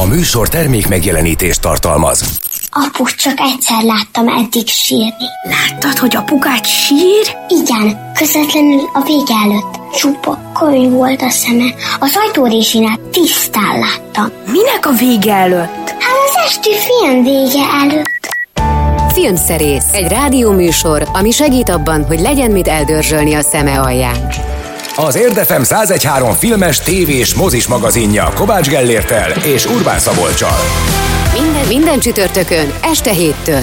A műsor termék megjelenítést tartalmaz. Apu, csak egyszer láttam eddig sírni. Láttad, hogy apukát sír? Igen, közvetlenül a vége előtt. Csupa könyv volt a szeme. Az ajtórésinál tisztán láttam. Minek a vége előtt? Hát az esti film vége előtt. Filmszerész, egy rádióműsor, ami segít abban, hogy legyen mit eldörzsölni a szeme alján. Az Érdefem 1013 filmes, tévés, mozis magazinja Kovács Gellértel és Urbán Szabolcsal. Minden, minden csütörtökön, este héttől.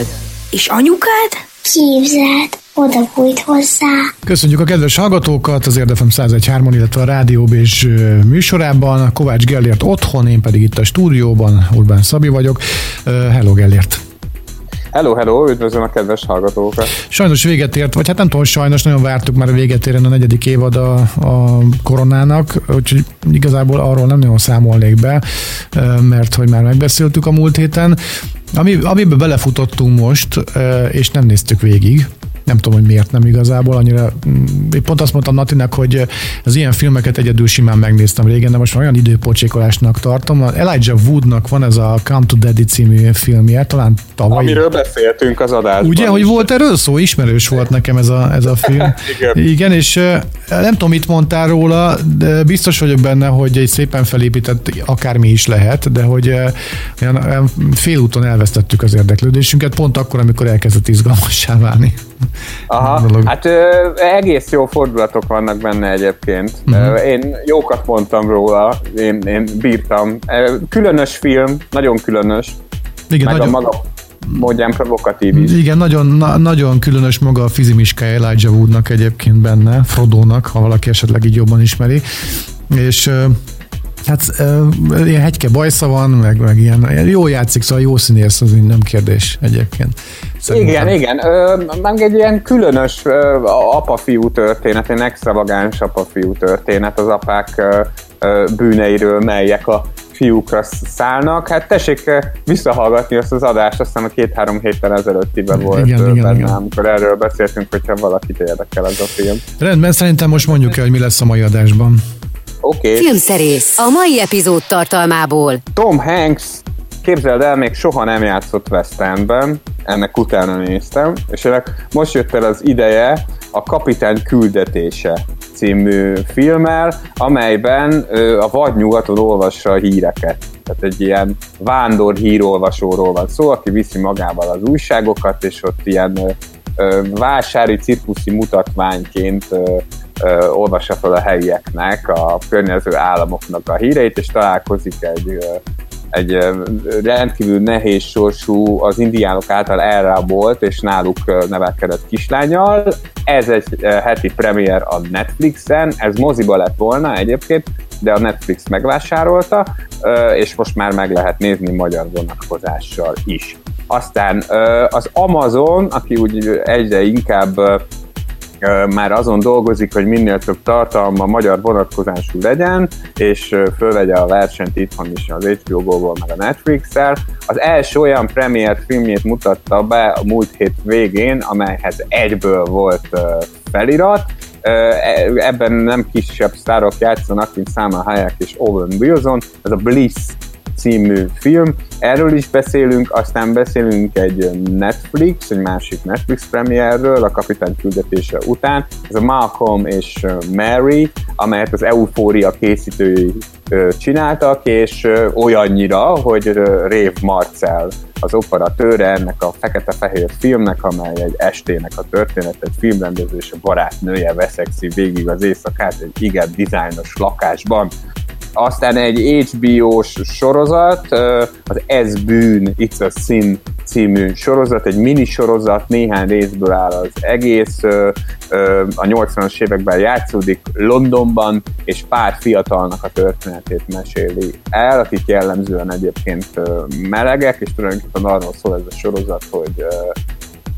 És anyukád? Képzeld, oda bújt hozzá. Köszönjük a kedves hallgatókat az Érdefem 1013-on, illetve a Rádió és műsorában. Kovács Gellért otthon, én pedig itt a stúdióban, Urbán Szabi vagyok. Hello Gellért! Hello, hello, üdvözlöm a kedves hallgatókat. Sajnos véget ért, vagy hát nem tudom, sajnos nagyon vártuk már a véget érjen a negyedik évad a, a koronának, úgyhogy igazából arról nem nagyon számolnék be, mert hogy már megbeszéltük a múlt héten. Ami, amiben belefutottunk most, és nem néztük végig, nem tudom, hogy miért nem igazából, annyira, mm, pont azt mondtam Natinek, hogy az ilyen filmeket egyedül simán megnéztem régen, de most olyan időpocsékolásnak tartom. Elijah Woodnak van ez a Come to Daddy című filmje, talán tavaly. Amiről beszéltünk az adásban. Ugye, is. hogy volt erről szó? Ismerős volt nekem ez a, ez a film. Igen. Igen, és nem tudom, mit mondtál róla, de biztos vagyok benne, hogy egy szépen felépített akármi is lehet, de hogy olyan félúton elvesztettük az érdeklődésünket, pont akkor, amikor elkezdett izgalmassá válni. Aha, dolog. hát ö, egész jó fordulatok vannak benne egyébként. Uh-huh. Én jókat mondtam róla, én, én bírtam. Különös film, nagyon különös. Igen, meg nagyon... a maga módján provokatív is. Igen, nagyon, na, nagyon különös maga a fizimiskája Elijah Woodnak egyébként benne, Frodónak, ha valaki esetleg így jobban ismeri. És Hát uh, ilyen hegyke bajsza van, meg, meg ilyen, jó játszik, szóval jó színész, az nem kérdés egyébként. Szerintem. Igen, igen. Ö, meg egy ilyen különös apa-fiú történet, egy extravagáns apa-fiú történet az apák ö, ö, bűneiről, melyek a fiúkra szállnak. Hát tessék visszahallgatni azt az adást, aztán a két-három héttel ezelőttiben volt igen, igen, benne, igen. amikor erről beszéltünk, hogyha valakit érdekel ez a film. Rendben, szerintem most mondjuk el, hogy mi lesz a mai adásban. Oké. Okay. Filmszerész. A mai epizód tartalmából. Tom Hanks képzeld el, még soha nem játszott West Endben, ennek utána néztem, és ennek most jött el az ideje a Kapitány küldetése című filmmel, amelyben ö, a vadnyugaton olvassa a híreket. Tehát egy ilyen vándor hírolvasóról van szó, aki viszi magával az újságokat, és ott ilyen ö, vásári cirkuszi mutatványként ö, ö, olvassa fel a helyieknek, a környező államoknak a híreit, és találkozik egy egy rendkívül nehéz sorsú, az indiánok által elrabolt és náluk nevelkedett kislányal. Ez egy heti premier a Netflixen, ez moziba lett volna egyébként, de a Netflix megvásárolta, és most már meg lehet nézni magyar vonatkozással is. Aztán az Amazon, aki úgy egyre inkább már azon dolgozik, hogy minél több tartalma magyar vonatkozású legyen, és fölvegye a versenyt itthon is az HBO Go-ból, meg a Netflix-el. Az első olyan premier filmjét mutatta be a múlt hét végén, amelyhez egyből volt felirat, ebben nem kisebb sztárok játszanak, mint Salma Hayek és Owen Wilson, ez a Bliss című film. Erről is beszélünk, aztán beszélünk egy Netflix, egy másik Netflix premierről, a kapitány küldetése után. Ez a Malcolm és Mary, amelyet az Eufória készítői csináltak, és olyannyira, hogy Rév Marcel az operatőre ennek a fekete-fehér filmnek, amely egy estének a történet, egy filmrendező és a barátnője veszekszi végig az éjszakát egy igen dizájnos lakásban, aztán egy HBO-s sorozat, az Ez bűn, It's a Sin című sorozat, egy mini sorozat, néhány részből áll az egész, a 80-as években játszódik Londonban, és pár fiatalnak a történetét meséli el, akik jellemzően egyébként melegek, és tulajdonképpen arról szól ez a sorozat, hogy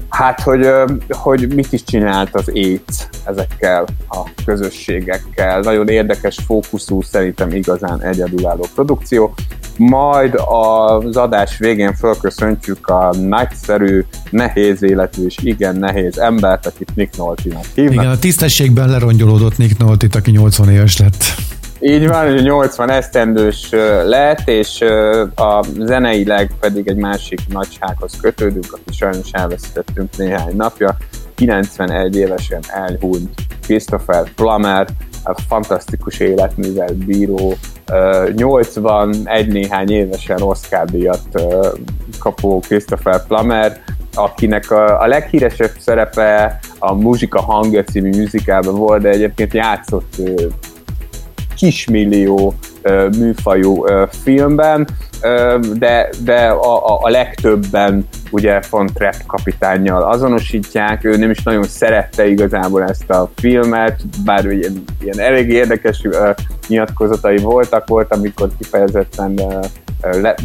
Hát, hogy, hogy mit is csinált az ét ezekkel a közösségekkel. Nagyon érdekes fókuszú, szerintem igazán egyedülálló produkció. Majd az adás végén fölköszöntjük a nagyszerű, nehéz életű és igen nehéz embert, akit Nick Nolte-nak hívnak. Igen, a tisztességben lerongyolódott Nick Nolte, aki 80 éves lett. Így van, 80 esztendős lett, és a zeneileg pedig egy másik nagysághoz kötődünk, aki sajnos elveszítettünk néhány napja. 91 évesen elhúnyt Christopher Plummer, a fantasztikus életművel bíró, 81 néhány évesen Oscar-díjat kapó Christopher Plummer, akinek a, a leghíresebb szerepe a Muzsika hangja című műzikában volt, de egyébként játszott kismillió műfajú filmben, de, de a, a, a legtöbben ugye Von Trapp kapitányjal azonosítják, ő nem is nagyon szerette igazából ezt a filmet, bár ilyen, ilyen elég érdekes nyilatkozatai voltak, volt, amikor kifejezetten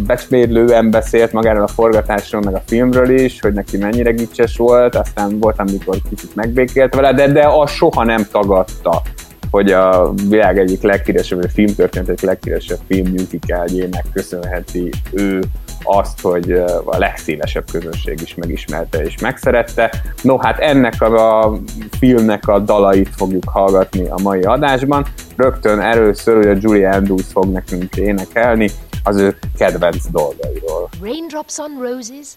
becsmérlően beszélt magáról a forgatásról, meg a filmről is, hogy neki mennyire gicses volt, aztán volt, amikor kicsit megbékélt vele, de, de azt soha nem tagadta hogy a világ egyik leghíresebb, a filmtörténet egyik leghíresebb film musicaljének köszönheti ő azt, hogy a legszélesebb közönség is megismerte és megszerette. No, hát ennek a, a filmnek a dalait fogjuk hallgatni a mai adásban. Rögtön először, hogy a Julie Andrews fog nekünk énekelni az ő kedvenc dolgairól. Raindrops on roses,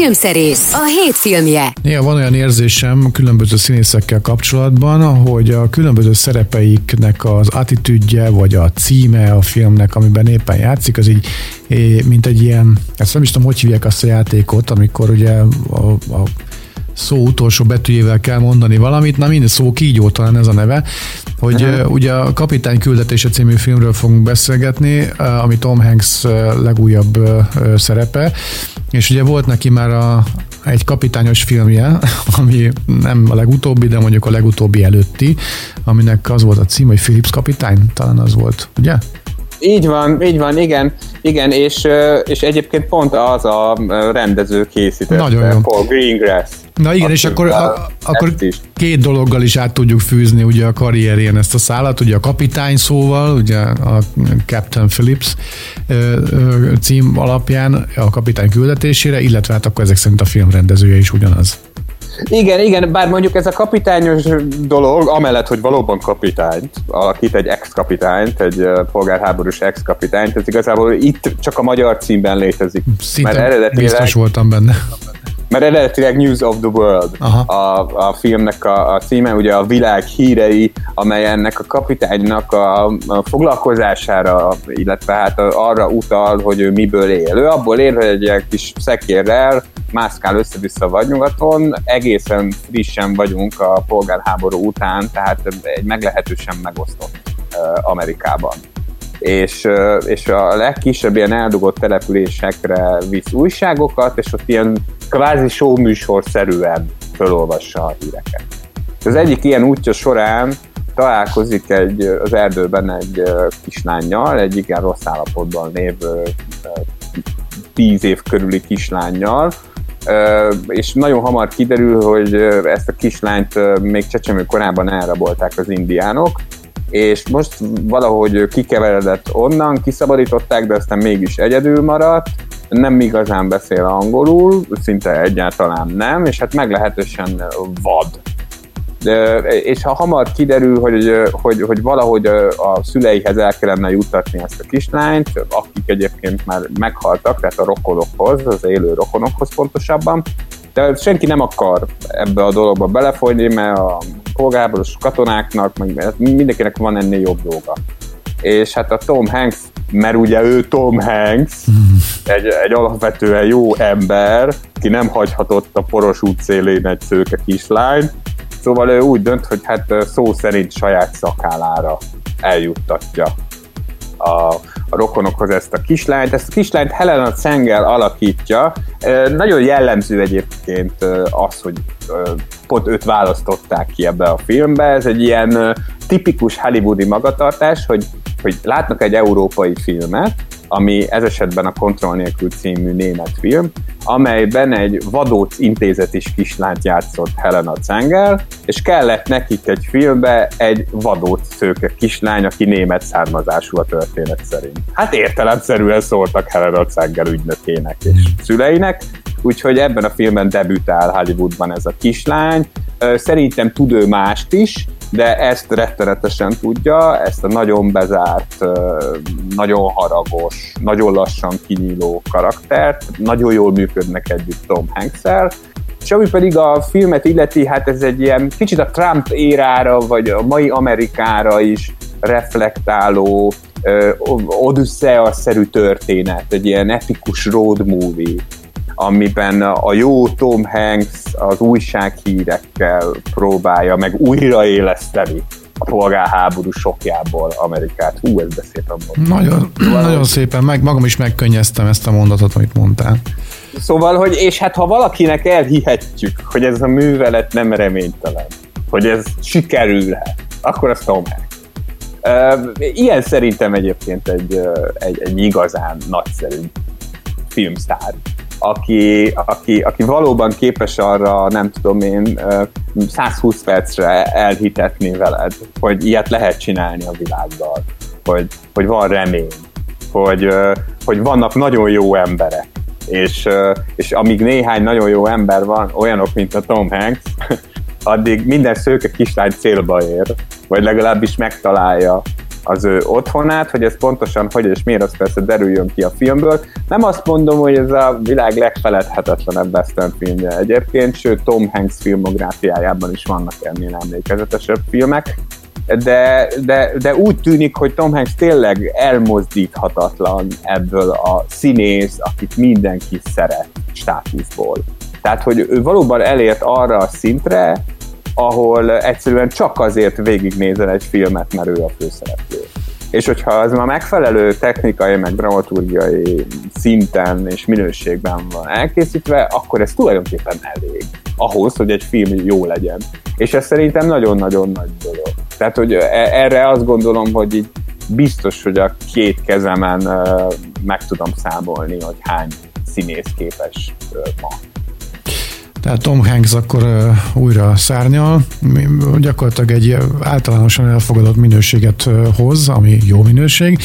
Filmszerész, a hét filmje. Néha van olyan érzésem különböző színészekkel kapcsolatban, hogy a különböző szerepeiknek az attitűdje, vagy a címe a filmnek, amiben éppen játszik, az így, mint egy ilyen, ezt nem is tudom, hogy hívják azt a játékot, amikor ugye a, a szó utolsó betűjével kell mondani valamit, na minden szó kígyó talán ez a neve, hogy uh-huh. ugye a Kapitány küldetése című filmről fogunk beszélgetni, ami Tom Hanks legújabb szerepe, és ugye volt neki már a, egy kapitányos filmje, ami nem a legutóbbi, de mondjuk a legutóbbi előtti, aminek az volt a cím, hogy Philips kapitány, talán az volt, ugye? Így van, így van, igen, igen, és, és egyébként pont az a rendező készítette, Nagyon jó. Paul Greengrass. Na igen, és akkor, a, akkor két dologgal is át tudjuk fűzni ugye a karrierjén ezt a szállat, ugye a kapitány szóval, ugye a Captain Phillips cím alapján a kapitány küldetésére, illetve hát akkor ezek szerint a filmrendezője is ugyanaz. Igen, igen, bár mondjuk ez a kapitányos dolog, amellett, hogy valóban kapitányt, alakít egy ex-kapitányt, egy polgárháborús ex-kapitányt, ez igazából itt csak a magyar címben létezik. Szinte mert eredetileg... biztos voltam benne. Mert eredetileg News of the World Aha. a, a filmnek a, a címe, ugye a világ hírei, amely ennek a kapitánynak a, a foglalkozására, illetve hát arra utal, hogy ő miből él. Ő abból él, hogy egy ilyen kis szekérrel mászkál össze-vissza vagynyugaton, egészen frissen vagyunk a polgárháború után, tehát egy meglehetősen megosztott Amerikában és, és a legkisebb ilyen eldugott településekre visz újságokat, és ott ilyen kvázi showműsorszerűen felolvassa a híreket. Az egyik ilyen útja során találkozik egy, az erdőben egy kislányjal, egy igen rossz állapotban lévő tíz év körüli kislányjal, és nagyon hamar kiderül, hogy ezt a kislányt még csecsemő korában elrabolták az indiánok, és most valahogy kikeveredett onnan, kiszabadították, de aztán mégis egyedül maradt, nem igazán beszél angolul, szinte egyáltalán nem, és hát meglehetősen vad. De, és ha hamar kiderül, hogy, hogy, hogy valahogy a szüleihez el kellene juttatni ezt a kislányt, akik egyébként már meghaltak, tehát a rokonokhoz, az élő rokonokhoz pontosabban, de senki nem akar ebbe a dologba belefolyni, mert a polgárháborús katonáknak, meg mindenkinek van ennél jobb dolga. És hát a Tom Hanks, mert ugye ő Tom Hanks, egy, egy alapvetően jó ember, ki nem hagyhatott a poros út szélén egy szőke kislány, szóval ő úgy dönt, hogy hát szó szerint saját szakálára eljuttatja a, a rokonokhoz ezt a kislányt. Ezt a kislányt Helena Cengel alakítja. Nagyon jellemző egyébként az, hogy pont őt választották ki ebbe a filmbe. Ez egy ilyen tipikus hollywoodi magatartás, hogy, hogy látnak egy európai filmet, ami ez esetben a Kontroll nélkül című német film, amelyben egy vadóc intézetis kislányt játszott Helena Cengel, és kellett nekik egy filmbe egy vadóc szőke kislány, aki német származású a történet szerint. Hát értelemszerűen szóltak Helena Cengel ügynökének és szüleinek, úgyhogy ebben a filmben debütál Hollywoodban ez a kislány. Szerintem tud ő mást is, de ezt rettenetesen tudja, ezt a nagyon bezárt, nagyon haragos, nagyon lassan kinyíló karaktert, nagyon jól működnek együtt Tom hanks és ami pedig a filmet illeti, hát ez egy ilyen kicsit a Trump érára, vagy a mai Amerikára is reflektáló, Odüsszea-szerű történet, egy ilyen epikus road movie amiben a jó Tom Hanks az újsághírekkel próbálja meg újraéleszteni a polgárháború sokjából Amerikát. Hú, ez beszéltem mondani. Nagyon, nagyon szépen, meg, magam is megkönnyeztem ezt a mondatot, amit mondtál. Szóval, hogy és hát ha valakinek elhihetjük, hogy ez a művelet nem reménytelen, hogy ez sikerülhet, akkor az Tom Hanks. Ilyen szerintem egyébként egy, egy, egy igazán nagyszerű filmsztár aki, aki, aki valóban képes arra, nem tudom én, 120 percre elhitetni veled, hogy ilyet lehet csinálni a világgal, hogy, hogy van remény, hogy, hogy vannak nagyon jó emberek, és, és amíg néhány nagyon jó ember van, olyanok, mint a Tom Hanks, addig minden szőke kislány célba ér, vagy legalábbis megtalálja az ő otthonát, hogy ez pontosan hogy és miért, az persze derüljön ki a filmből. Nem azt mondom, hogy ez a világ legfeledhetetlenebb western filmje egyébként, sőt Tom Hanks filmográfiájában is vannak ennél emlékezetesebb filmek, de, de, de úgy tűnik, hogy Tom Hanks tényleg elmozdíthatatlan ebből a színész, akit mindenki szeret státuszból. Tehát, hogy ő valóban elért arra a szintre, ahol egyszerűen csak azért végignézel egy filmet, mert ő a főszereplő. És hogyha az ma megfelelő technikai, meg dramaturgiai szinten és minőségben van elkészítve, akkor ez tulajdonképpen elég ahhoz, hogy egy film jó legyen. És ez szerintem nagyon-nagyon nagy dolog. Tehát, hogy e- erre azt gondolom, hogy így biztos, hogy a két kezemen meg tudom számolni, hogy hány színész képes ma tehát Tom Hanks akkor uh, újra szárnyal, gyakorlatilag egy általánosan elfogadott minőséget hoz, ami jó minőség.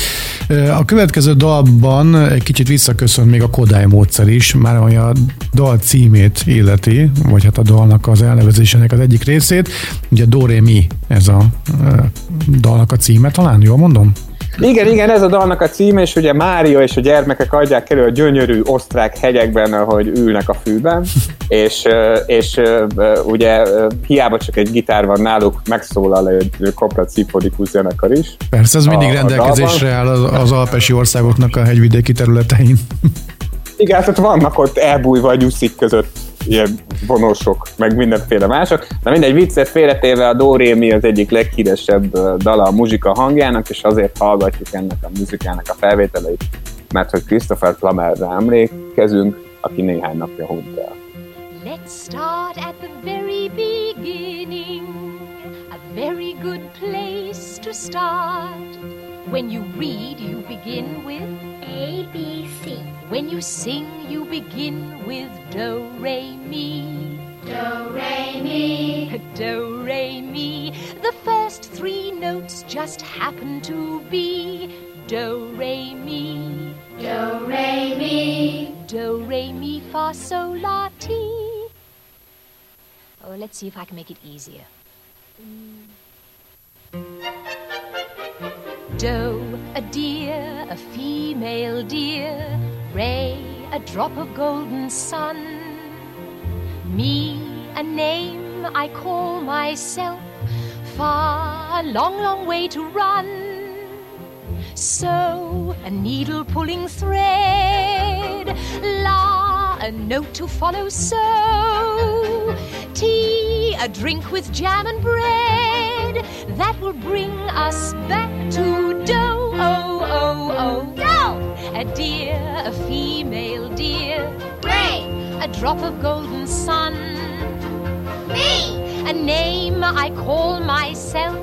A következő dalban egy kicsit visszaköszön még a Kodály módszer is, már ami a dal címét illeti, vagy hát a dalnak az elnevezésének az egyik részét. Ugye Doré Mi ez a dalnak a címe, talán jól mondom? Igen, igen, ez a dalnak a címe, és ugye Mária és a gyermekek adják elő a gyönyörű osztrák hegyekben, ahogy ülnek a fűben, és, és ugye hiába csak egy gitár van náluk, megszólal egy Koprat szimfonikus zenekar is. Persze, ez mindig a, rendelkezésre áll az, az alpesi országoknak a hegyvidéki területein. Igen, hát ott vannak ott elbújva a nyuszik között ilyen vonosok, meg mindenféle mások. De mindegy viccet félretéve a Do mi az egyik leghíresebb dala a muzsika hangjának, és azért hallgatjuk ennek a muzikának a felvételeit, mert hogy Christopher Plummerre emlékezünk, aki néhány napja hunyt el. Let's start at the very beginning, a very good place to start. When you read, you begin with A, B, C. When you sing, you begin with do, re, mi. Do, re, mi. Do, re, mi. The first three notes just happen to be do, re, mi. Do, re, mi. Do, re, mi, fa, sol, la, ti. Oh, let's see if I can make it easier. Do, a deer, a female deer Ray, a drop of golden sun. Me, a name I call myself. Far, a long, long way to run. So, a needle pulling thread. La, a note to follow. So, tea, a drink with jam and bread. That will bring us back to dough. Oh, oh, dough! a deer, a female deer. Ray, a drop of golden sun. Me, a name I call myself.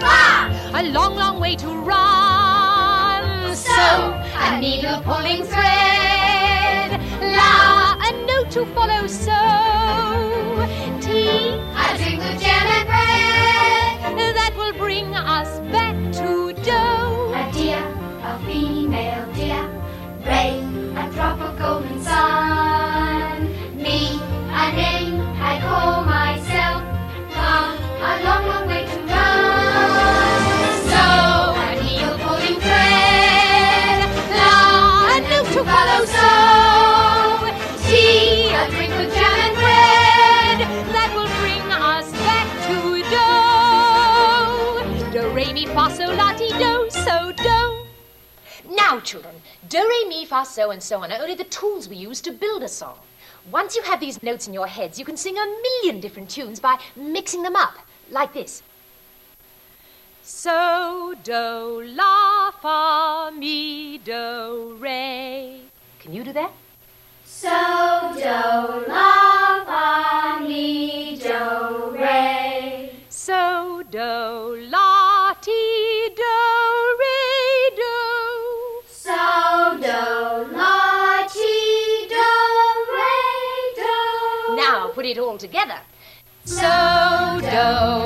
Far, a long, long way to run. So, a needle pulling thread. La, a note to follow. So, tea, a drink of jam and bread. That will bring us back to dough. Of golden sun. Now, children, do, re, mi, fa, so, and so on are only the tools we use to build a song. Once you have these notes in your heads, you can sing a million different tunes by mixing them up, like this. So, do, la, fa, mi, do, re. Can you do that? So, do, la, do.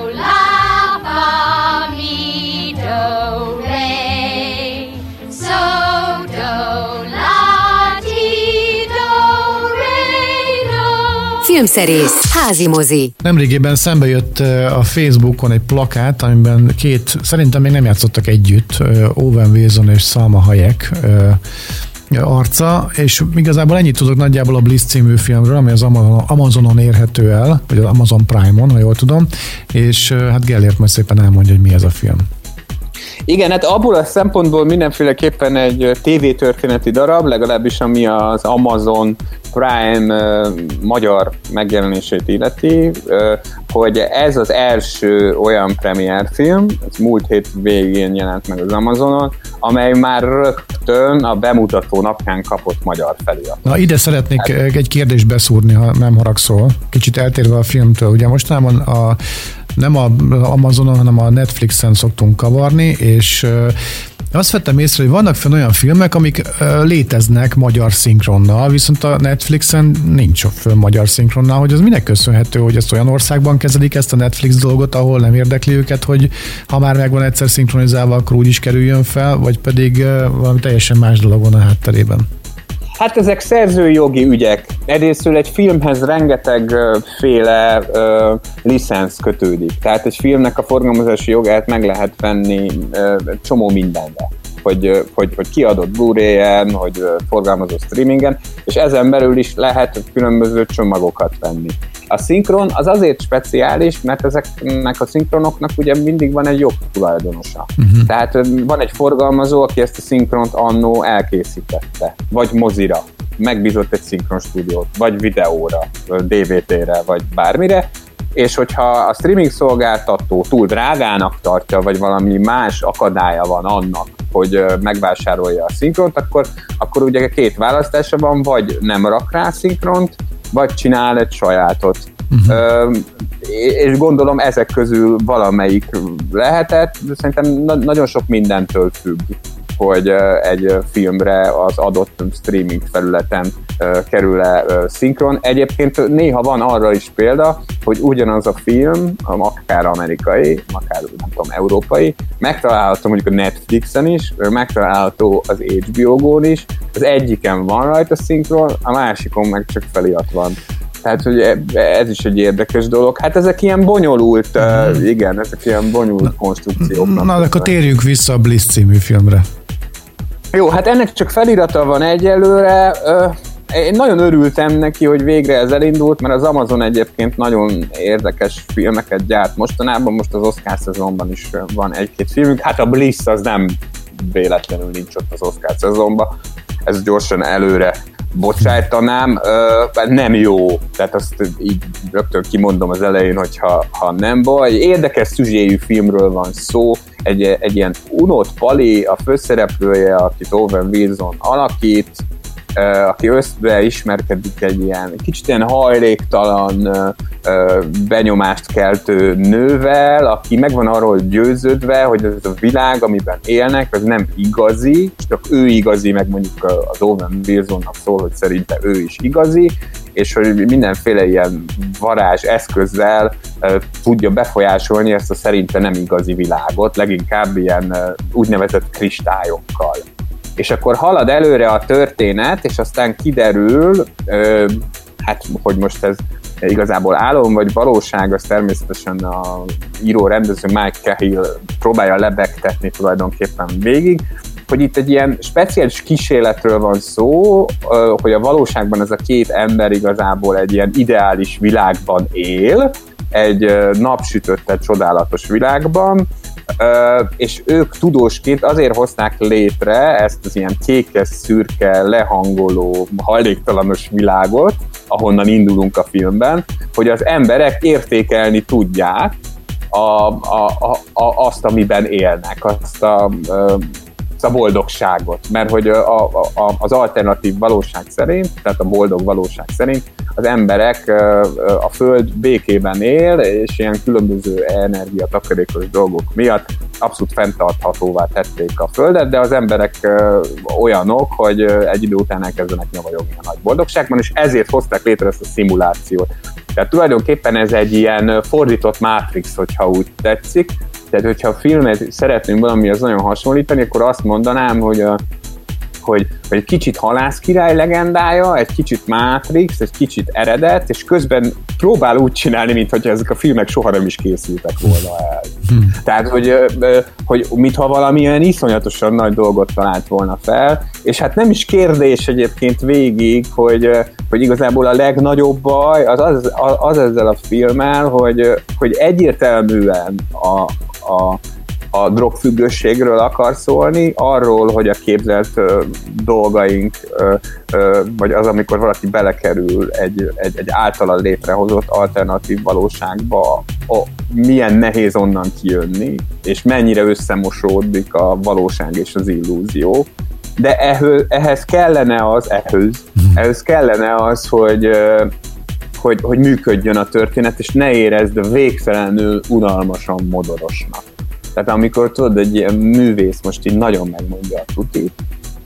Filmszerész, házi mozi. Nemrégében szembe jött a Facebookon egy plakát, amiben két, szerintem még nem játszottak együtt, Owen Wilson és Salma Hayek arca, és igazából ennyit tudok nagyjából a Bliss című filmről, ami az Amazon- Amazonon érhető el, vagy az Amazon Prime-on, ha jól tudom, és hát Gellért majd szépen elmondja, hogy mi ez a film. Igen, hát abból a szempontból mindenféleképpen egy tévétörténeti darab, legalábbis ami az Amazon Prime ö, magyar megjelenését illeti, ö, hogy ez az első olyan premierfilm, ez múlt hét végén jelent meg az Amazonon, amely már rögtön a bemutató napján kapott magyar felirat. Na ide szeretnék hát. egy kérdést beszúrni, ha nem haragszol. Kicsit eltérve a filmtől. Ugye mostanában a nem a Amazonon, hanem a Netflixen szoktunk kavarni, és azt vettem észre, hogy vannak fenn olyan filmek, amik léteznek magyar szinkronnal, viszont a Netflixen nincs fönn magyar szinkronnal, hogy az minek köszönhető, hogy ezt olyan országban kezelik ezt a Netflix dolgot, ahol nem érdekli őket, hogy ha már megvan egyszer szinkronizálva, akkor úgy is kerüljön fel, vagy pedig valami teljesen más dolog van a hátterében. Hát ezek szerzői jogi ügyek. Egyrésztről egy filmhez rengeteg ö, féle ö, licensz kötődik. Tehát egy filmnek a forgalmazási jogát meg lehet venni ö, csomó mindenre. Hogy, hogy, hogy kiadott Blu-ray-en, hogy ö, forgalmazott streamingen, és ezen belül is lehet különböző csomagokat venni. A szinkron az azért speciális, mert ezeknek a szinkronoknak ugye mindig van egy jobb tulajdonosa. Uh-huh. Tehát ö, van egy forgalmazó, aki ezt a szinkront annó elkészítette, vagy mozira, megbízott egy szinkron stúdiót, vagy videóra, DVT-re, vagy bármire, és hogyha a streaming szolgáltató túl drágának tartja, vagy valami más akadálya van annak, hogy ö, megvásárolja a szinkront, akkor, akkor ugye két választása van, vagy nem rak rá szinkront, vagy csinál egy sajátot. Uh-huh. És gondolom ezek közül valamelyik lehetett, de szerintem na- nagyon sok mindentől függ hogy ö, egy ö, filmre az adott streaming felületen ö, kerül-e szinkron. Egyébként néha van arra is példa, hogy ugyanaz a film, akár amerikai, akár nem tudom, európai, megtalálható mondjuk a Netflixen is, megtalálható az HBO-gón is, az egyiken van rajta szinkron, a másikon meg csak felirat van. Tehát, hogy e- ez is egy érdekes dolog. Hát ezek ilyen bonyolult, uh, igen, ezek ilyen bonyolult konstrukciók. Na, de akkor térjünk vissza a Bliss című filmre. Jó, hát ennek csak felirata van egyelőre. Ö, Én nagyon örültem neki, hogy végre ez elindult, mert az Amazon egyébként nagyon érdekes filmeket gyárt mostanában, most az Oscar szezonban is van egy-két filmünk. Hát a Bliss az nem véletlenül nincs ott az Oscar szezonban. Ez gyorsan előre bocsájtanám, ö, nem jó, tehát azt így rögtön kimondom az elején, hogy ha, ha nem baj. Érdekes szüzséjű filmről van szó, egy, egy ilyen Unot Pali, a főszereplője, akit Owen Wilson alakít, aki összeismerkedik egy ilyen kicsit ilyen hajléktalan benyomást keltő nővel, aki meg van arról győződve, hogy ez a világ, amiben élnek, az nem igazi, csak ő igazi, meg mondjuk az Owen Wilsonnak szól, hogy szerinte ő is igazi, és hogy mindenféle ilyen varázs eszközzel tudja befolyásolni ezt a szerinte nem igazi világot, leginkább ilyen úgynevezett kristályokkal és akkor halad előre a történet, és aztán kiderül, ö, hát hogy most ez igazából álom vagy valóság, az természetesen a író rendező Mike Cahill próbálja lebegtetni tulajdonképpen végig, hogy itt egy ilyen speciális kísérletről van szó, hogy a valóságban ez a két ember igazából egy ilyen ideális világban él, egy napsütötte csodálatos világban, és ők tudósként azért hozták létre ezt az ilyen kékes, szürke, lehangoló, hajléktalanos világot, ahonnan indulunk a filmben, hogy az emberek értékelni tudják a, a, a, a, azt, amiben élnek, azt a, a boldogságot. Mert hogy a, a, a, az alternatív valóság szerint, tehát a boldog valóság szerint az emberek a Föld békében él, és ilyen különböző energiatakarékos dolgok miatt abszolút fenntarthatóvá tették a Földet, de az emberek olyanok, hogy egy idő után elkezdenek nyavajogni a nagy boldogságban, és ezért hozták létre ezt a szimulációt. Tehát tulajdonképpen ez egy ilyen fordított Matrix, hogyha úgy tetszik. Tehát, hogyha a filmet szeretném valamihez nagyon hasonlítani, akkor azt mondanám, hogy a, hogy, hogy egy kicsit halász király legendája, egy kicsit Matrix, egy kicsit eredet, és közben próbál úgy csinálni, mintha ezek a filmek soha nem is készültek volna el. Tehát, hogy, hogy mintha valamilyen iszonyatosan nagy dolgot talált volna fel, és hát nem is kérdés egyébként végig, hogy, hogy igazából a legnagyobb baj az, az, az ezzel a filmmel, hogy, hogy egyértelműen a, a, a drogfüggőségről akar szólni, arról, hogy a képzelt ö, dolgaink, ö, ö, vagy az, amikor valaki belekerül egy, egy, egy általa létrehozott alternatív valóságba, a, milyen nehéz onnan kijönni, és mennyire összemosódik a valóság és az illúzió. De ehhez, ehhez kellene az, ehhez, ehhez kellene az, hogy hogy, hogy működjön a történet, és ne érezd végtelenül unalmasan modorosnak. Tehát amikor tudod, egy ilyen művész most így nagyon megmondja a tutit,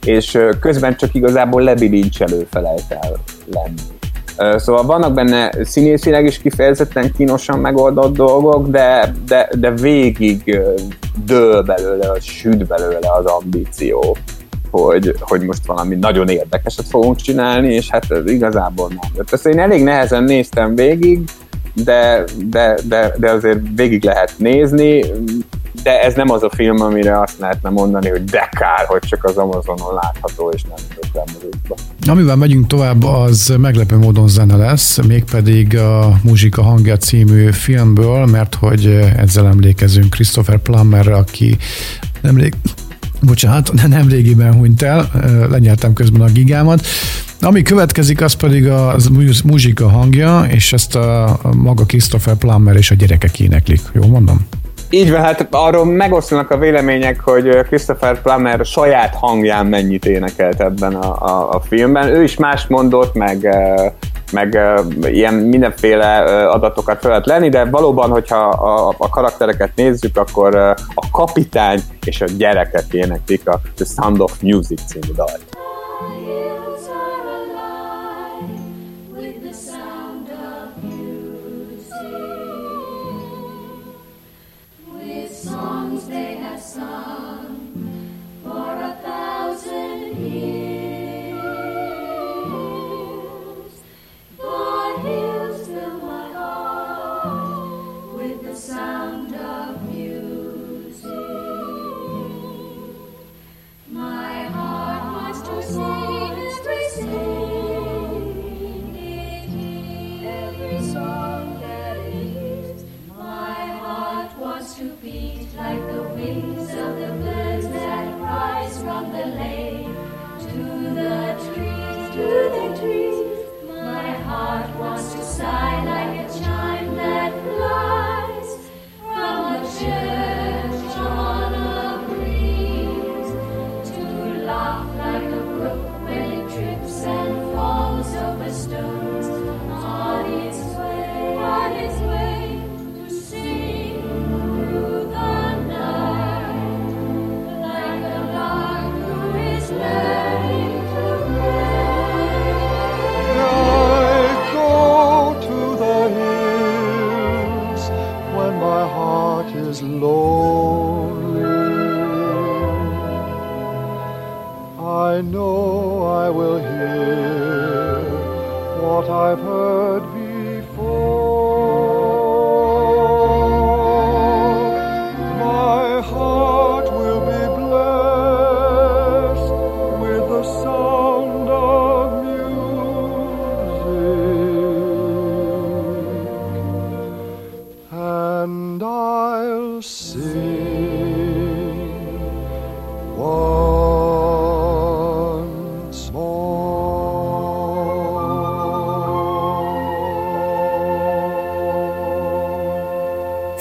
és közben csak igazából lebilincselő felejt el lenni. Szóval vannak benne színészileg is kifejezetten kínosan megoldott dolgok, de, de, de végig dől belőle, süt belőle az ambíció, hogy, hogy most valami nagyon érdekeset fogunk csinálni, és hát ez igazából nem jött. Ezt én elég nehezen néztem végig, de, de, de, de azért végig lehet nézni. de ez nem az a film, amire azt lehetne mondani, hogy de kár, hogy csak az Amazonon látható, és nem mozikba. Amivel megyünk tovább, az meglepő módon zene lesz, mégpedig a Muzsika hangja című filmből, mert hogy ezzel emlékezünk Christopher Plummerre, aki nemrég, bocsánat, nem régiben hunyt el, lenyeltem közben a gigámat. Ami következik, az pedig a muzsika hangja, és ezt a, maga Christopher Plummer és a gyerekek éneklik. Jó mondom? Így van, hát arról megosztanak a vélemények, hogy Christopher Plummer saját hangján mennyit énekelt ebben a, a, a filmben. Ő is más mondott, meg meg ilyen mindenféle adatokat fel lehet lenni, de valóban, hogyha a, a karaktereket nézzük, akkor a kapitány és a gyerekek éneklik a The Sound of Music című dalt.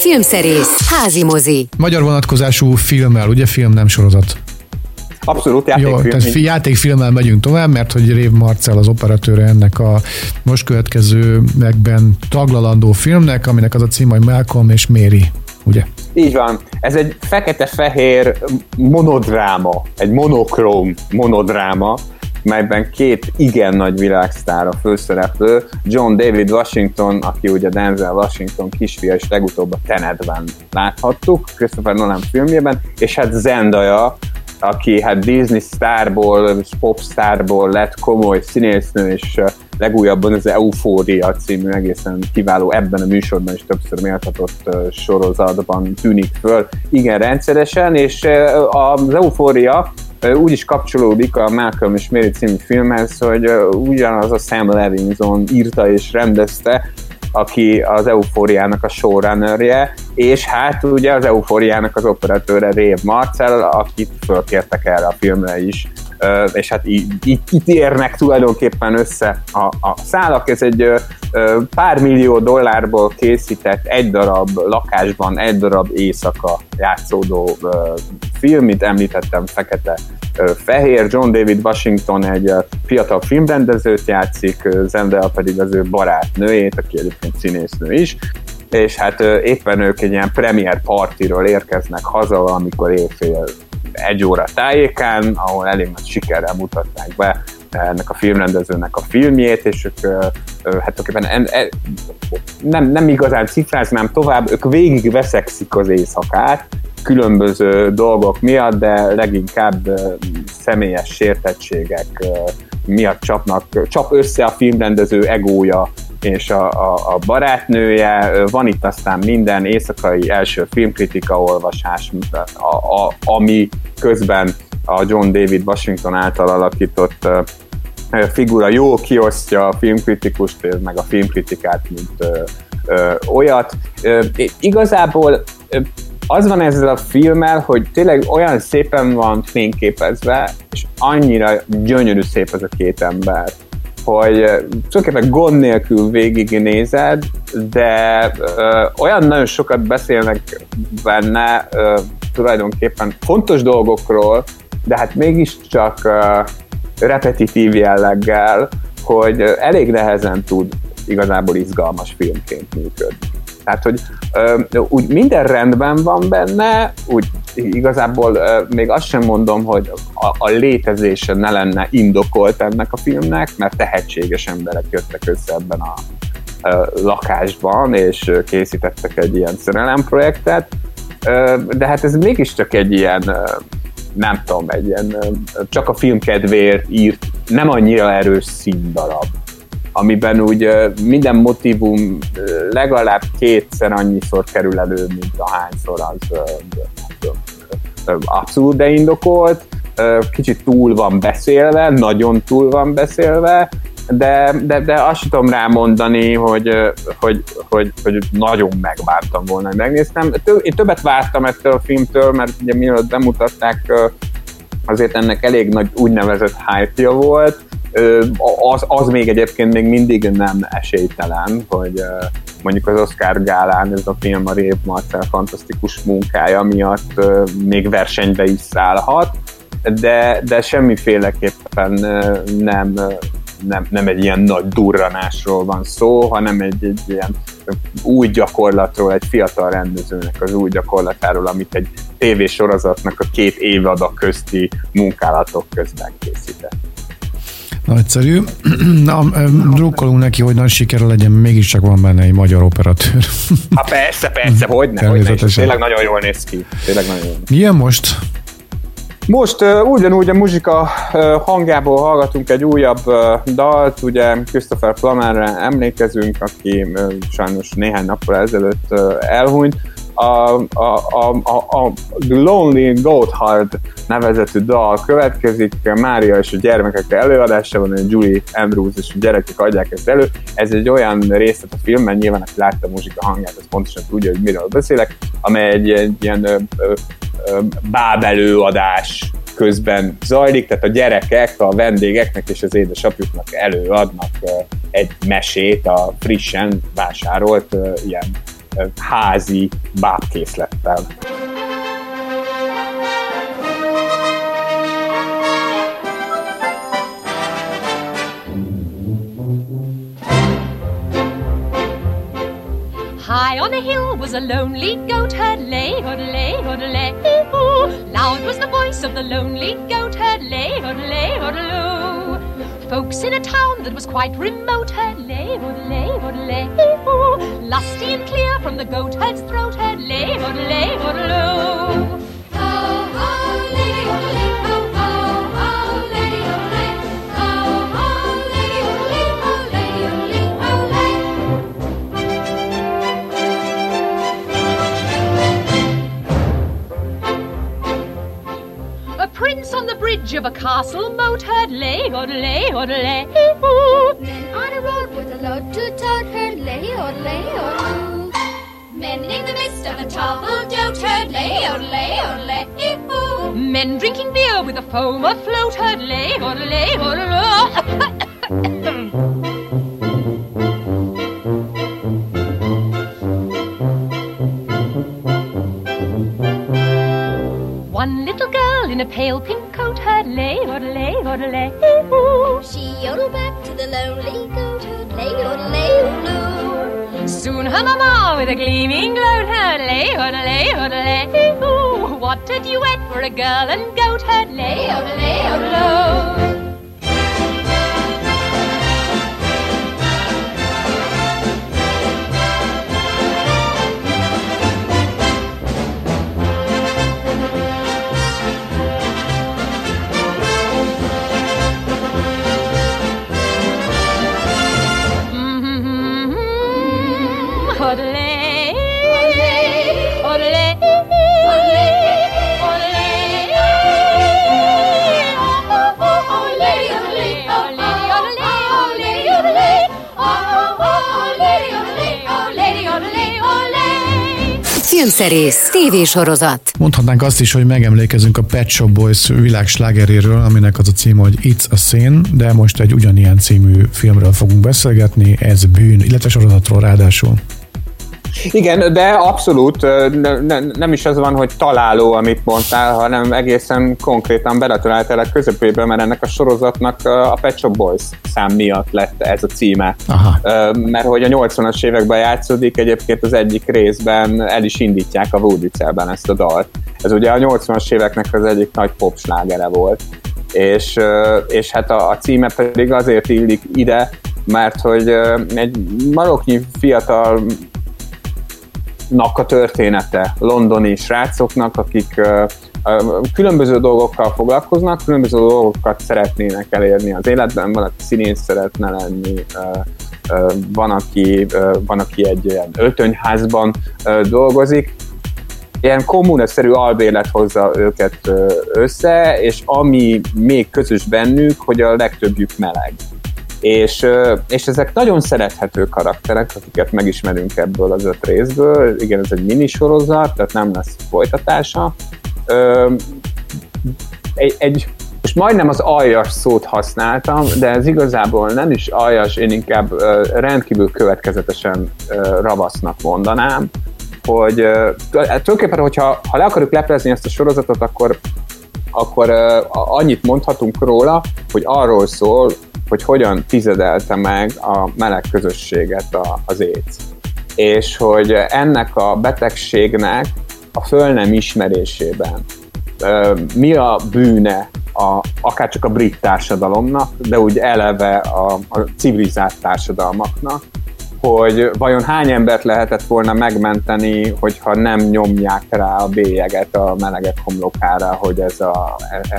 Filmszerész, házi mozi. Magyar vonatkozású filmmel, ugye film nem sorozat? Abszolút játékfilm. Jó, tehát játékfilmmel megyünk tovább, mert hogy Rév Marcel az operatőre ennek a most következő megben taglalandó filmnek, aminek az a cím, hogy Malcolm és Mary, ugye? Így van. Ez egy fekete-fehér monodráma, egy monokróm monodráma, melyben két igen nagy világsztár a főszereplő, John David Washington, aki ugye Denzel Washington kisfia, és legutóbb a Tenetben láthattuk, Christopher Nolan filmjében, és hát Zendaya, aki hát Disney sztárból, popstárból lett komoly színésznő, és legújabban az Eufória című egészen kiváló ebben a műsorban is többször méltatott sorozatban tűnik föl. Igen rendszeresen, és az Eufória úgy is kapcsolódik a Malcolm és Mary című filmhez, hogy ugyanaz a Sam Levinson írta és rendezte, aki az Eufóriának a showrunnerje, és hát ugye az Eufóriának az operatőre Rév Marcel, akit fölkértek erre a filmre is, és hát így, így itt érnek tulajdonképpen össze a, a szálak. Ez egy pár millió dollárból készített egy darab lakásban, egy darab éjszaka játszódó film, mint említettem, fekete fehér, John David Washington egy fiatal filmrendezőt játszik, Zendel pedig az ő barátnőjét, aki egyébként színésznő is, és hát éppen ők egy ilyen premier partiról érkeznek haza, amikor éjfél egy óra tájékán, ahol elég nagy sikerrel mutatták be ennek a filmrendezőnek a filmjét, és ők hát en, en, nem, nem igazán cifráznám tovább, ők végig veszekszik az éjszakát, különböző dolgok miatt, de leginkább személyes sértettségek miatt csapnak, csap össze a filmrendező egója és a, a, a barátnője. Van itt aztán minden éjszakai első filmkritika olvasás, a, a, ami közben a John David Washington által alakított figura jó kiosztja a filmkritikust, meg a filmkritikát, mint ö, ö, olyat. Ö, igazából az van ezzel a filmmel, hogy tényleg olyan szépen van fényképezve, és annyira gyönyörű szép ez a két ember, hogy tulajdonképpen gond nélkül végignézed, de ö, olyan nagyon sokat beszélnek benne ö, tulajdonképpen fontos dolgokról, de hát mégiscsak ö, repetitív jelleggel, hogy elég nehezen tud igazából izgalmas filmként működni. Tehát, hogy ö, úgy minden rendben van benne, úgy igazából ö, még azt sem mondom, hogy a, a létezése ne lenne indokolt ennek a filmnek, mert tehetséges emberek jöttek össze ebben a ö, lakásban, és készítettek egy ilyen szerelemprojektet, de hát ez mégiscsak egy ilyen nem tudom, egy ilyen csak a film kedvéért írt, nem annyira erős színdarab amiben úgy minden motivum legalább kétszer annyiszor kerül elő, mint ahányszor az abszolút de indokolt, Ö, kicsit túl van beszélve, nagyon túl van beszélve, de, de, de azt tudom rámondani, hogy, hogy, hogy, hogy nagyon megvártam volna, hogy megnéztem. Én többet vártam ettől a filmtől, mert ugye mielőtt bemutatták, azért ennek elég nagy úgynevezett hype volt, az, az még egyébként még mindig nem esélytelen, hogy mondjuk az Oscar gálán ez a film a Rév Marcel fantasztikus munkája miatt még versenybe is szállhat, de, de semmiféleképpen nem, nem, nem egy ilyen nagy durranásról van szó, hanem egy, egy ilyen új gyakorlatról, egy fiatal rendezőnek az új gyakorlatáról, amit egy tévésorozatnak a két évada közti munkálatok közben készített. Nagyszerű. Na, drukkolunk neki, hogy nagy sikere legyen, mégiscsak van benne egy magyar operatőr. Hát persze, persze, hogy ne, hogy ne, és Természetesen. tényleg nagyon jól néz ki. Tényleg nagyon jól. Milyen most? Most uh, ugyanúgy a muzsika uh, hangjából hallgatunk egy újabb uh, dalt, ugye Christopher Plummerre emlékezünk, aki uh, sajnos néhány nappal ezelőtt uh, elhunyt. A, a, a, a, a Lonely Goathard nevezetű dal következik, Mária és a gyermekek előadása van, hogy Julie Andrews és a gyerekek adják ezt elő. Ez egy olyan részlet a filmben, nyilván aki látta a muzsika hangját, az pontosan tudja, hogy miről beszélek, amely egy, egy ilyen ö, ö, ö, bábelőadás közben zajlik, tehát a gyerekek a vendégeknek és az édesapjuknak előadnak egy mesét a frissen vásárolt ilyen házi bábkészlettel. High on a hill was a lonely goat herd, lay, hoodlay, hoodlay, ooh. Loud was the voice of the lonely goat herd, lay, hoodlay, hoodloo. Folks in a town that was quite remote, Her lay, would lay, would lay, lusty and clear from the goat herd's throat, Her lay, would lay, would low. oh, ho, lady, ho, lay, oh. Bridge of a castle moat herd, lay, hoodlay, hoodlay, ooh. Men on a road with a load to tote herd, lay on, lay on. Men in the midst of a tall dote herd, lay on, lay on, lay on. Men drinking beer with a foam afloat herd, lay, hoodlay, hoodloo. One little girl in a pale pink coat herd, lay, hoodlay, hoodlay, ooh. She yodeled back to the lonely goat herd, lay on, lay on. Soon her mamma with a gleaming gloat herd, lay, hoodlay, hoodlay, ooh. What a duet for a girl and goat herd, lay, hoodlay, hoodloo. Filmszerész, tévésorozat. Mondhatnánk azt is, hogy megemlékezünk a Pet Shop Boys világslágeréről, aminek az a címe, hogy It's a Sin, de most egy ugyanilyen című filmről fogunk beszélgetni, ez bűn, illetve sorozatról ráadásul. Igen, de abszolút ne, ne, nem is az van, hogy találó, amit mondtál, hanem egészen konkrétan beletaláltál a közepébe, mert ennek a sorozatnak a Pet Shop Boys szám miatt lett ez a címe. Aha. Mert hogy a 80-as években játszódik, egyébként az egyik részben el is indítják a Woody Cellben ezt a dalt. Ez ugye a 80-as éveknek az egyik nagy popslágere volt. És, és hát a, a címe pedig azért illik ide, mert hogy egy maroknyi fiatal nak a története. Londoni srácoknak, akik különböző dolgokkal foglalkoznak, különböző dolgokat szeretnének elérni az életben, van, aki színész szeretne lenni, van, aki, van, aki egy ilyen öltönyházban dolgozik, ilyen kommunaszerű albélet hozza őket össze, és ami még közös bennük, hogy a legtöbbjük meleg és, és ezek nagyon szerethető karakterek, akiket megismerünk ebből az öt részből. Igen, ez egy minisorozat, tehát nem lesz folytatása. Egy, egy most majdnem az aljas szót használtam, de ez igazából nem is aljas, én inkább rendkívül következetesen ravasznak mondanám, hogy tulajdonképpen, hogyha ha le akarjuk leplezni ezt a sorozatot, akkor akkor annyit mondhatunk róla, hogy arról szól, hogy hogyan tizedelte meg a meleg közösséget a, az AIDS. És hogy ennek a betegségnek a föl nem ismerésében mi a bűne a, akár csak a brit társadalomnak, de úgy eleve a, a civilizált társadalmaknak, hogy vajon hány embert lehetett volna megmenteni, hogyha nem nyomják rá a bélyeget a melegek homlokára, hogy ez a,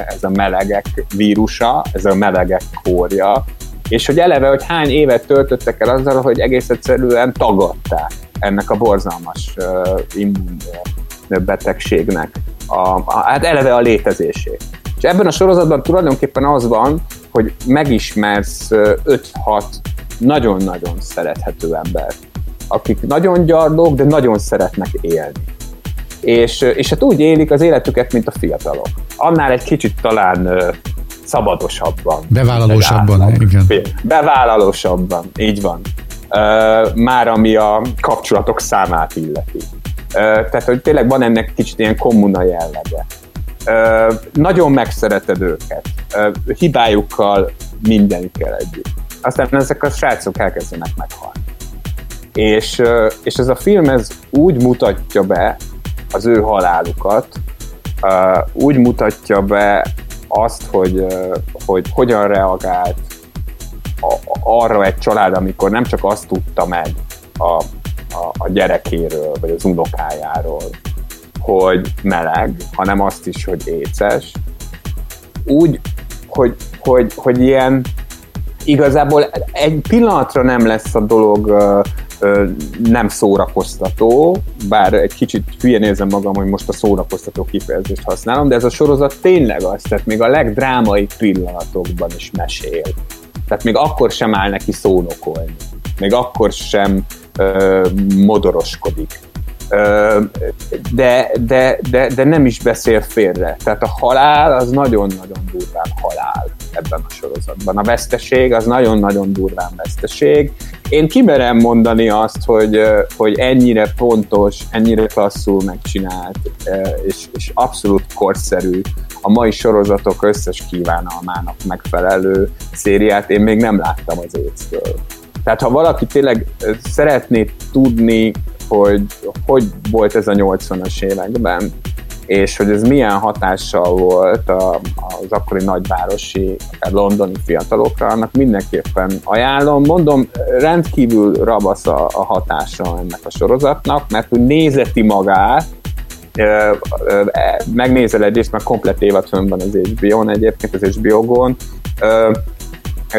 ez a melegek vírusa, ez a melegek kórja, és hogy eleve, hogy hány évet töltöttek el azzal, hogy egész egyszerűen tagadták ennek a borzalmas uh, immun betegségnek a, a, hát eleve a létezését. És ebben a sorozatban tulajdonképpen az van, hogy megismersz 5-6 nagyon-nagyon szerethető ember, akik nagyon gyarlók, de nagyon szeretnek élni. És, és hát úgy élik az életüket, mint a fiatalok. Annál egy kicsit talán szabadosabban. Bevállalósabban, igen. Bevállalósabban, így van. Már ami a kapcsolatok számát illeti. Tehát, hogy tényleg van ennek kicsit ilyen kommuna jellege. Nagyon megszereted őket. Hibájukkal mindenükkel együtt aztán ezek a srácok elkezdenek meghalni. És, és ez a film ez úgy mutatja be az ő halálukat, úgy mutatja be azt, hogy, hogy hogyan reagált arra egy család, amikor nem csak azt tudta meg a, a, a gyerekéről, vagy az unokájáról, hogy meleg, hanem azt is, hogy éces. Úgy, hogy, hogy, hogy ilyen igazából egy pillanatra nem lesz a dolog ö, ö, nem szórakoztató, bár egy kicsit hülye nézem magam, hogy most a szórakoztató kifejezést használom, de ez a sorozat tényleg az, tehát még a legdrámai pillanatokban is mesél. Tehát még akkor sem áll neki szónokolni. Még akkor sem ö, modoroskodik de, de, de, de nem is beszél félre. Tehát a halál az nagyon-nagyon durván halál ebben a sorozatban. A veszteség az nagyon-nagyon durván veszteség. Én kimerem mondani azt, hogy, hogy ennyire pontos, ennyire klasszul megcsinált, és, és abszolút korszerű a mai sorozatok összes kívánalmának megfelelő szériát én még nem láttam az éctől. Tehát ha valaki tényleg szeretné tudni hogy hogy volt ez a 80-as években, és hogy ez milyen hatással volt az akkori nagyvárosi, akár londoni fiatalokra, annak mindenképpen ajánlom. Mondom, rendkívül rabasz a, a hatása ennek a sorozatnak, mert úgy nézeti magát, megnézel egyrészt, mert komplet évad fönn van az HBO-n egyébként, az HBO-gon,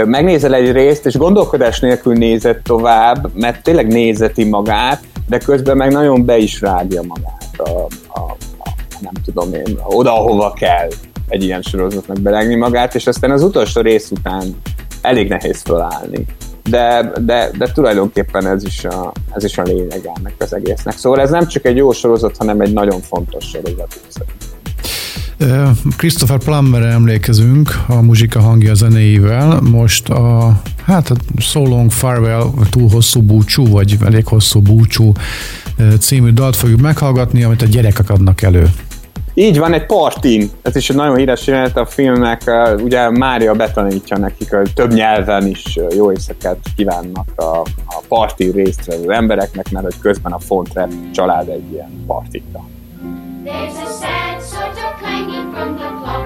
megnézel egy részt, és gondolkodás nélkül nézed tovább, mert tényleg nézeti magát, de közben meg nagyon be is rágja magát a, a, a nem tudom én, oda, ahova kell egy ilyen sorozatnak belegni magát, és aztán az utolsó rész után elég nehéz felállni. de, de, de tulajdonképpen ez is, a, ez is a lényeg ennek az egésznek. Szóval ez nem csak egy jó sorozat, hanem egy nagyon fontos sorozat. Christopher Plummerre emlékezünk a muzsika hangja zenéivel. Most a, hát a So Long Farewell, túl hosszú búcsú, vagy elég hosszú búcsú című dalt fogjuk meghallgatni, amit a gyerekek adnak elő. Így van, egy partin. Ez is egy nagyon híres jelenet a filmnek. Ugye Mária betanítja nekik, hogy több nyelven is jó éjszakát kívánnak a, a parti résztvevő embereknek, mert hogy közben a Fontre család egy ilyen partita. There's a sad sort of clanging from the clock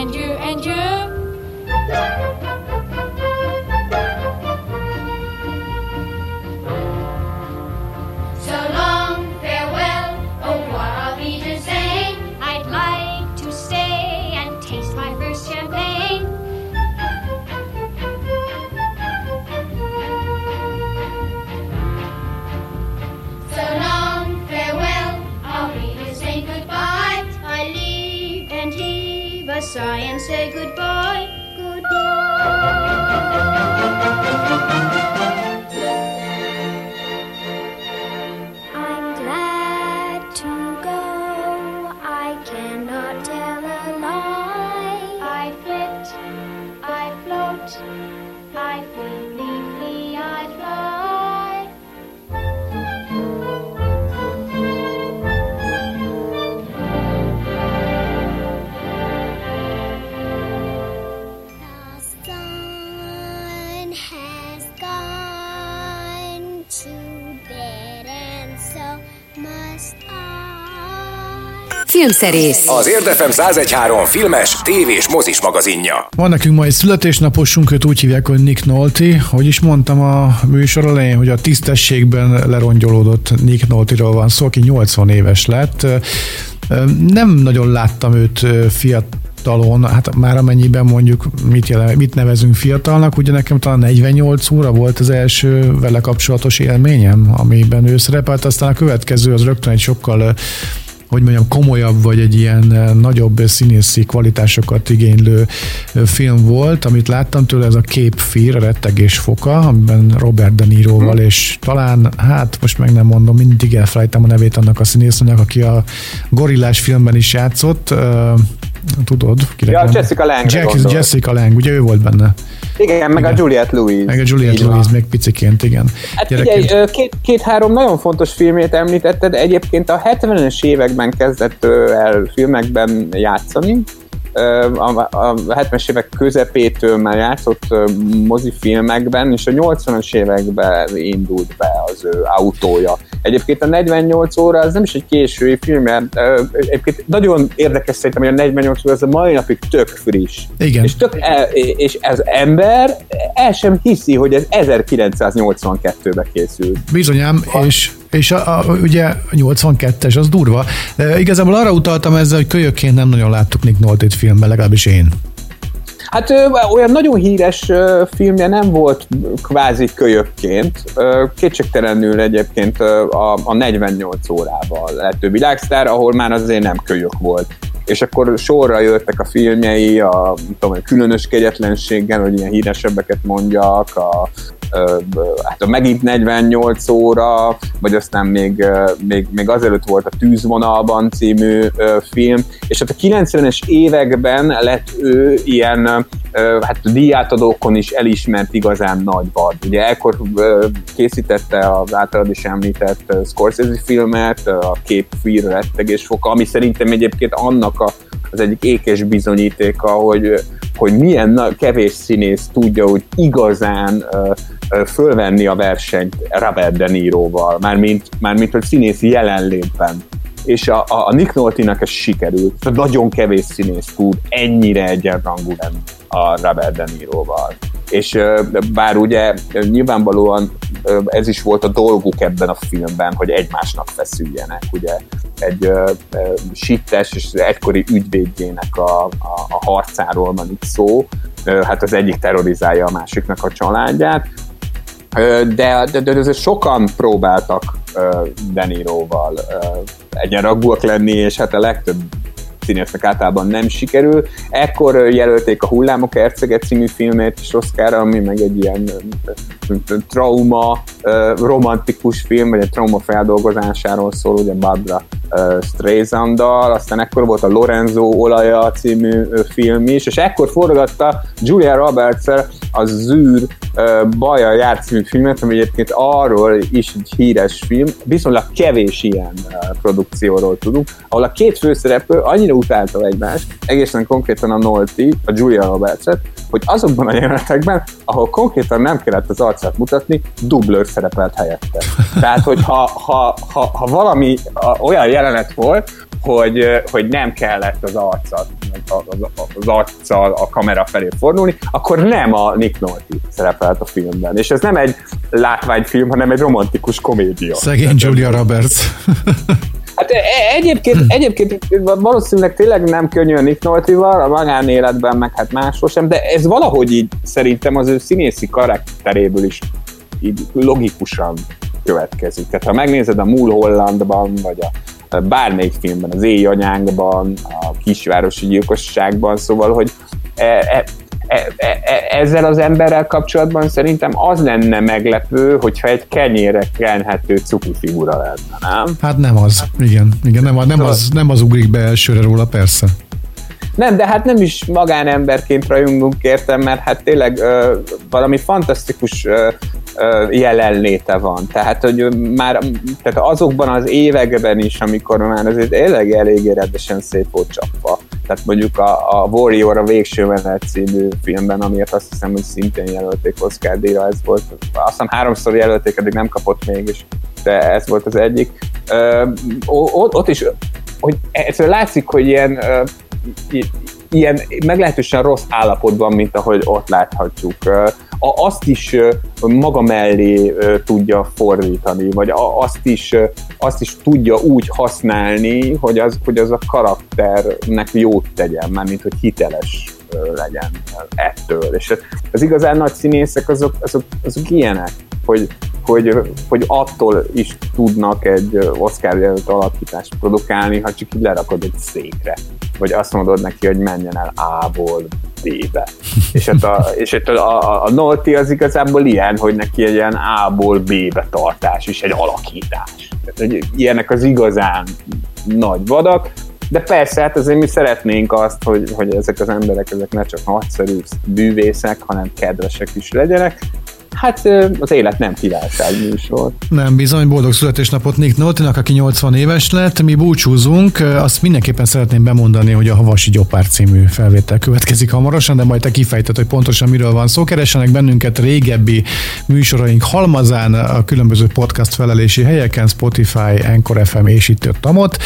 and you and you. A sigh and say goodbye. Goodbye. Filmszerész, Az Érdefem 1013 filmes, tévés, mozis magazinja. Van nekünk ma egy születésnaposunk, őt úgy hívják, hogy Nick Nolte. Hogy is mondtam a műsor elején, hogy a tisztességben lerongyolódott Nick Nolte-ról van szó, aki 80 éves lett. Nem nagyon láttam őt ö, fiatalon, hát már amennyiben mondjuk mit, jelen, mit nevezünk fiatalnak, ugye nekem talán 48 óra volt az első vele kapcsolatos élményem, amiben ő szerepelt, aztán a következő az rögtön egy sokkal hogy mondjam, komolyabb, vagy egy ilyen eh, nagyobb színészi kvalitásokat igénylő eh, film volt, amit láttam tőle, ez a Fear, a rettegés foka, amiben Robert De Niroval, és talán, hát most meg nem mondom, mindig elfelejtem a nevét annak a színésznőnek, aki a gorillás filmben is játszott, eh, tudod? kire Ja? Jessica Lange Jack, gondolod. Jessica Lang, ugye ő volt benne. Igen, meg Igen. a Juliette Louise. Meg a Juliette. Louise még piciként, igen. Hát Gyerekként. figyelj, ö, két, két-három nagyon fontos filmét említetted, egyébként a 70-es években kezdett el filmekben játszani, a, a 70-es évek közepétől már játszott mozifilmekben, és a 80-as években indult be az ő autója. Egyébként a 48 óra az nem is egy késői film, mert egyébként nagyon érdekes szerintem, hogy a 48 óra az a mai napig tök friss. Igen. És, tök el, és ez ember el sem hiszi, hogy ez 1982-ben készült. Bizonyám, és, és a, a, ugye 82-es, az durva. E, igazából arra utaltam ezzel, hogy kölyökként nem nagyon láttuk Nick Nolte-t filmben, legalábbis én. Hát olyan nagyon híres filmje nem volt kvázi kölyökként. Ö, Kétségtelenül egyébként ö, a, a 48 órával lett ő világsztár, ahol már azért nem kölyök volt. És akkor sorra jöttek a filmjei, a, tudom, a különös kegyetlenséggel, hogy ilyen híresebbeket mondjak, a, hát megint 48 óra, vagy aztán még, még, még azelőtt volt a Tűzvonalban című film, és hát a 90-es években lett ő ilyen hát díjátadókon is elismert igazán nagy vad. Ugye ekkor készítette az általad is említett Scorsese filmet, a Kép Fear rettegés foka, ami szerintem egyébként annak a, az egyik ékes bizonyítéka, hogy, hogy milyen kevés színész tudja úgy igazán fölvenni a versenyt Robert De Niroval, mármint, mármint hogy színész jelenlétben és a, a, a Nick Nolte-nak ez sikerült. Nagyon kevés színész tud ennyire egyenrangú lenni a Robert De Niroval. És bár ugye nyilvánvalóan ez is volt a dolguk ebben a filmben, hogy egymásnak feszüljenek, ugye. Egy ö, sittes és egykori ügyvédjének a, a, a harcáról van itt szó, hát az egyik terrorizálja a másiknak a családját, de, de, de, de sokan próbáltak ö, Deniróval egyenragúak lenni, és hát a legtöbb színésznek általában nem sikerül. Ekkor jelölték a Hullámok Ercege című filmét is Oscarra, ami meg egy ilyen trauma, romantikus film, vagy egy trauma feldolgozásáról szól, ugye Barbara Streisand-dal, aztán ekkor volt a Lorenzo olaja című film is, és ekkor forgatta Julia roberts a Zűr Baja jár című filmet, ami egyébként arról is egy híres film, viszonylag kevés ilyen produkcióról tudunk, ahol a két főszereplő annyira utálta egymást, egészen konkrétan a Nolte, a Julia roberts hogy azokban a jelenetekben, ahol konkrétan nem kellett az arcát mutatni, dublőr szerepelt helyette. Tehát, hogy ha, ha, ha, ha valami olyan jelenet volt, hogy, hogy nem kellett az arcát az, az arccal a kamera felé fordulni, akkor nem a Nick Nolte szerepelt a filmben. És ez nem egy látványfilm, hanem egy romantikus komédia. Szegény Julia Roberts. Hát e- egyébként, egyébként valószínűleg tényleg nem könnyű a Nick Nolte-val, a magánéletben meg hát máshol sem, de ez valahogy így szerintem az ő színészi karakteréből is így logikusan következik. Tehát ha megnézed a Mulhollandban, vagy a bármelyik filmben, az Éj anyánkban, a kisvárosi gyilkosságban, szóval, hogy e, e, e, e, ezzel az emberrel kapcsolatban szerintem az lenne meglepő, hogyha egy kenyére kenhető cuki figura lenne, nem? Hát nem az, igen, igen nem, nem, az, nem az ugrik be elsőre róla, persze. Nem, de hát nem is magánemberként rajongunk értem, mert hát tényleg ö, valami fantasztikus ö, ö, jelenléte van. Tehát, hogy már tehát azokban az években is, amikor már azért tényleg elég eredesen szét volt csapva. Tehát mondjuk a, a Warrior a végső menet című filmben, amiért azt hiszem, hogy szintén jelölték Oscar díjra, ez volt, azt hiszem háromszor jelölték, eddig nem kapott még, és de ez volt az egyik. Ö, ott, ott is, hogy egyszerűen látszik, hogy ilyen ilyen meglehetősen rossz állapotban, mint ahogy ott láthatjuk. Azt is maga mellé tudja fordítani, vagy azt is, azt is tudja úgy használni, hogy az, hogy az a karakternek jót tegyen, már mint hogy hiteles legyen ettől. És az igazán nagy színészek azok, azok, azok ilyenek, hogy, hogy, hogy attól is tudnak egy Oscar jelölt alakítást produkálni, ha csak így lerakod egy székre, vagy azt mondod neki, hogy menjen el A-ból B-be. és hát a, és hát a, a, a Nolte az igazából ilyen, hogy neki egy ilyen A-ból B-be tartás is egy alakítás. Tehát, hogy ilyenek az igazán nagy vadak, de persze, hát azért mi szeretnénk azt, hogy, hogy ezek az emberek ezek ne csak nagyszerű bűvészek, hanem kedvesek is legyenek, Hát az élet nem királyság műsor. Nem, bizony, boldog születésnapot Nick Noltinak, aki 80 éves lett. Mi búcsúzunk, azt mindenképpen szeretném bemondani, hogy a Havasi Gyopár című felvétel következik hamarosan, de majd te kifejted, hogy pontosan miről van szó. Keressenek bennünket régebbi műsoraink halmazán, a különböző podcast felelési helyeken, Spotify, Anchor FM és itt ott amott.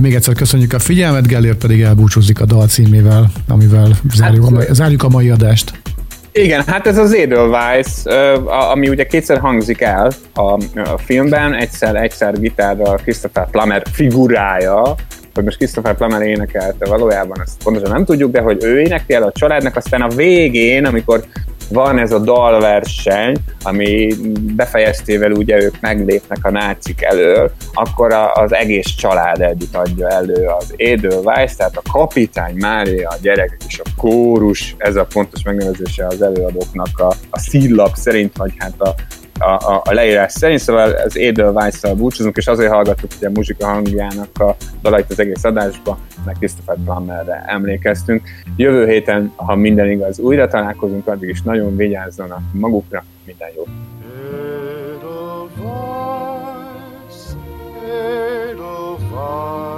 Még egyszer köszönjük a figyelmet, Gellért pedig elbúcsúzik a dal címével, amivel zárjuk, hát, a, zárjuk a mai adást. Igen, hát ez az Edelweiss, ami ugye kétszer hangzik el a, a filmben, egyszer, egyszer gitárra Christopher Plummer figurája, hogy most Christopher Plummer énekelte valójában, ezt pontosan nem tudjuk, de hogy ő énekli el a családnak, aztán a végén, amikor van ez a dalverseny, ami befejeztével ugye ők meglépnek a nácik elől, akkor a, az egész család együtt adja elő az Edelweiss, tehát a kapitány Mária, a gyerekek és a kórus, ez a pontos megnevezése az előadóknak a, a színlap szerint, vagy hát a, a, a, a leírás szerint, szóval az Edelweiss-szal búcsúzunk, és azért hallgattuk ugye a muzsika hangjának a dalait az egész adásba, meg Christopher Plummerre emlékeztünk. Jövő héten, ha minden igaz, újra találkozunk, addig is nagyon vigyázzanak magukra, minden jót! Edelweiss, Edelweiss,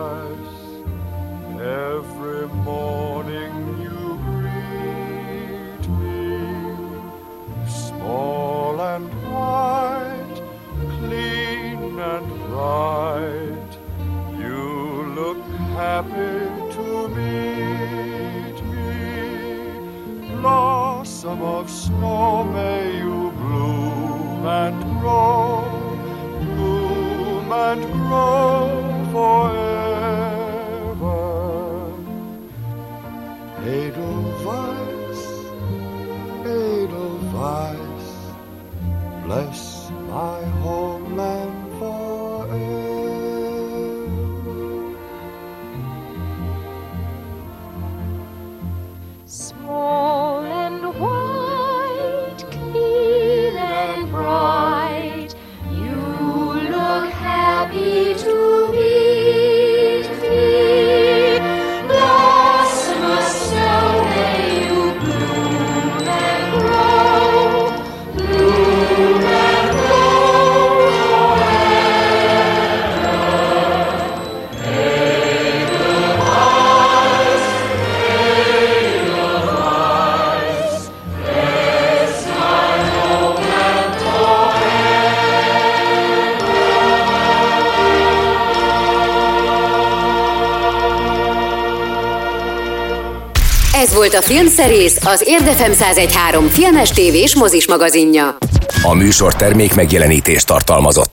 volt a Filmszerész, az Érdefem 1013 filmes tévés mozis magazinja. A műsor termék megjelenítést tartalmazott.